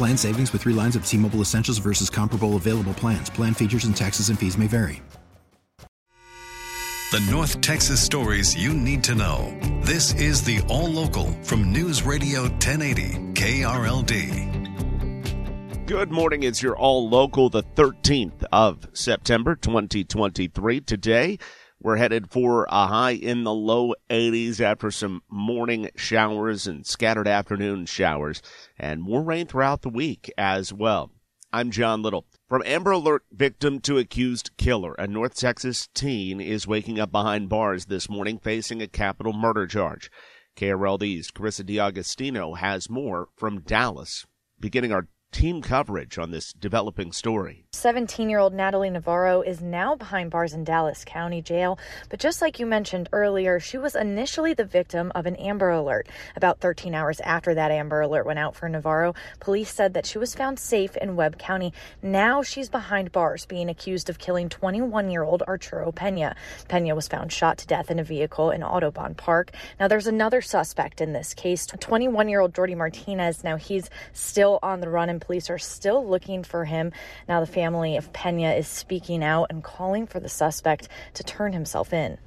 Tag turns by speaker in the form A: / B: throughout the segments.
A: Plan savings with three lines of T Mobile Essentials versus comparable available plans. Plan features and taxes and fees may vary.
B: The North Texas stories you need to know. This is the All Local from News Radio 1080 KRLD.
C: Good morning. It's your All Local, the 13th of September 2023. Today, we're headed for a high in the low 80s after some morning showers and scattered afternoon showers and more rain throughout the week as well. I'm John Little. From Amber Alert victim to accused killer, a North Texas teen is waking up behind bars this morning facing a capital murder charge. KRLD's Carissa D'Agostino has more from Dallas. Beginning our team coverage on this developing story.
D: 17 year old Natalie Navarro is now behind bars in Dallas County Jail. But just like you mentioned earlier, she was initially the victim of an Amber Alert. About 13 hours after that Amber Alert went out for Navarro, police said that she was found safe in Webb County. Now she's behind bars, being accused of killing 21 year old Arturo Pena. Pena was found shot to death in a vehicle in Audubon Park. Now there's another suspect in this case, 21 year old Jordy Martinez. Now he's still on the run and police are still looking for him. Now, the family of Pena is speaking out and calling for the suspect to turn himself in.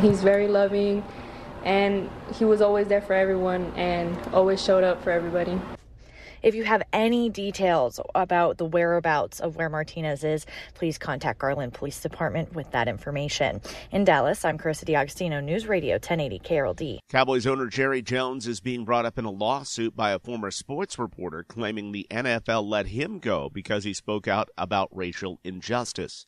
E: He's very loving and he was always there for everyone and always showed up for everybody.
D: If you have any details about the whereabouts of where Martinez is, please contact Garland Police Department with that information. In Dallas, I'm Carissa D'Agostino, News Radio 1080 KRLD.
C: Cowboys owner Jerry Jones is being brought up in a lawsuit by a former sports reporter claiming the NFL let him go because he spoke out about racial injustice.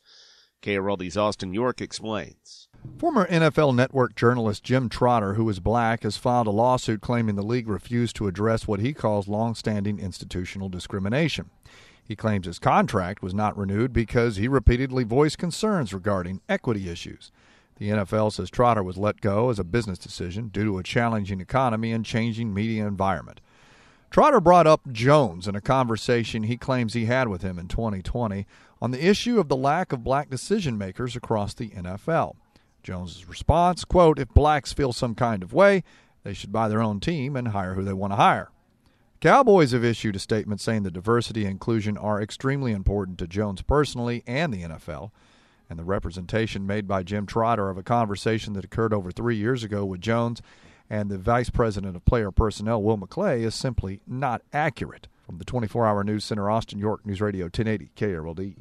C: KRLD's Austin York explains.
F: Former NFL Network journalist Jim Trotter, who is black, has filed a lawsuit claiming the league refused to address what he calls longstanding institutional discrimination. He claims his contract was not renewed because he repeatedly voiced concerns regarding equity issues. The NFL says Trotter was let go as a business decision due to a challenging economy and changing media environment. Trotter brought up Jones in a conversation he claims he had with him in 2020 on the issue of the lack of black decision makers across the NFL. Jones's response, quote, if blacks feel some kind of way, they should buy their own team and hire who they want to hire. Cowboys have issued a statement saying that diversity and inclusion are extremely important to Jones personally and the NFL. And the representation made by Jim Trotter of a conversation that occurred over three years ago with Jones and the Vice President of Player Personnel, Will McClay, is simply not accurate. From the 24 hour news center, Austin, York, News Radio 1080, KRLD.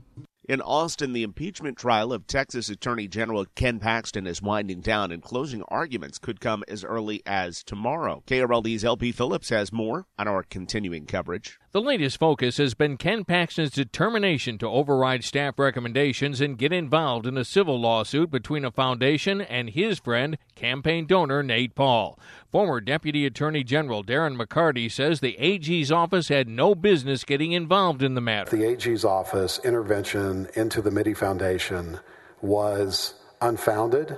C: In Austin, the impeachment trial of Texas Attorney General Ken Paxton is winding down, and closing arguments could come as early as tomorrow. KRLD's LP Phillips has more on our continuing coverage.
G: The latest focus has been Ken Paxton's determination to override staff recommendations and get involved in a civil lawsuit between a foundation and his friend, campaign donor Nate Paul. Former Deputy Attorney General Darren McCarty says the AG's office had no business getting involved in the matter.
H: The AG's office intervention into the Mitte Foundation was unfounded,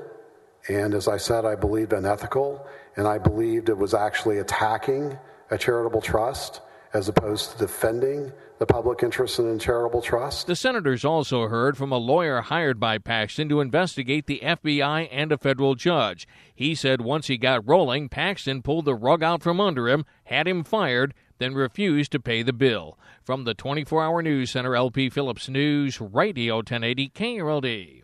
H: and as I said, I believed unethical, and I believed it was actually attacking a charitable trust as opposed to defending the public interest in a charitable trust.
G: The senators also heard from a lawyer hired by Paxton to investigate the FBI and a federal judge. He said once he got rolling, Paxton pulled the rug out from under him, had him fired, then refused to pay the bill. From the 24 hour news center, LP Phillips News, Radio 1080 KRLD.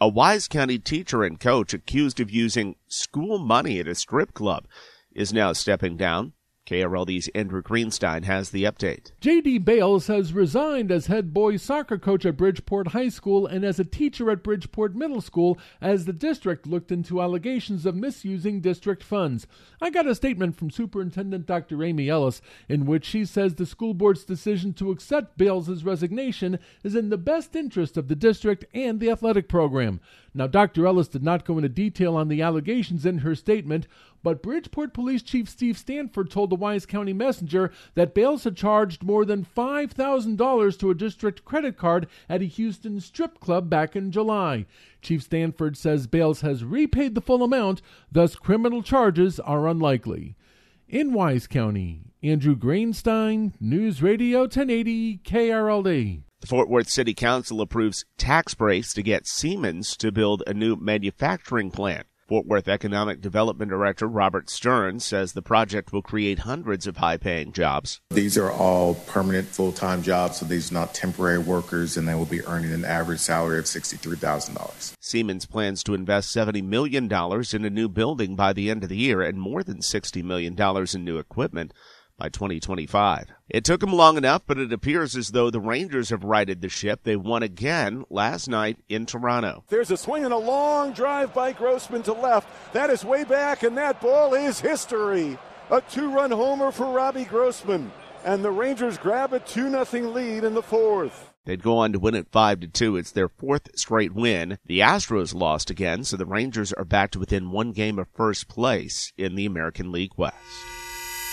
C: A Wise County teacher and coach accused of using school money at a strip club is now stepping down. KRLD's Andrew Greenstein has the update.
I: J.D. Bales has resigned as head boys soccer coach at Bridgeport High School and as a teacher at Bridgeport Middle School as the district looked into allegations of misusing district funds. I got a statement from Superintendent Dr. Amy Ellis in which she says the school board's decision to accept Bales' resignation is in the best interest of the district and the athletic program. Now, Dr. Ellis did not go into detail on the allegations in her statement, but Bridgeport Police Chief Steve Stanford told the Wise County Messenger that Bales had charged more than $5,000 to a district credit card at a Houston strip club back in July. Chief Stanford says Bales has repaid the full amount, thus, criminal charges are unlikely. In Wise County, Andrew Greenstein, News Radio 1080 KRLD.
C: The Fort Worth City Council approves tax breaks to get Siemens to build a new manufacturing plant. Fort Worth Economic Development Director Robert Sturns says the project will create hundreds of high paying jobs.
J: These are all permanent full time jobs, so these are not temporary workers, and they will be earning an average salary of $63,000.
C: Siemens plans to invest $70 million in a new building by the end of the year and more than $60 million in new equipment by 2025. It took them long enough, but it appears as though the Rangers have righted the ship. They won again last night in Toronto.
K: There's a swing and a long drive by Grossman to left. That is way back, and that ball is history. A two run homer for Robbie Grossman. And the Rangers grab a 2 0 lead in the fourth.
C: They'd go on to win it 5 to 2. It's their fourth straight win. The Astros lost again, so the Rangers are back to within one game of first place in the American League West.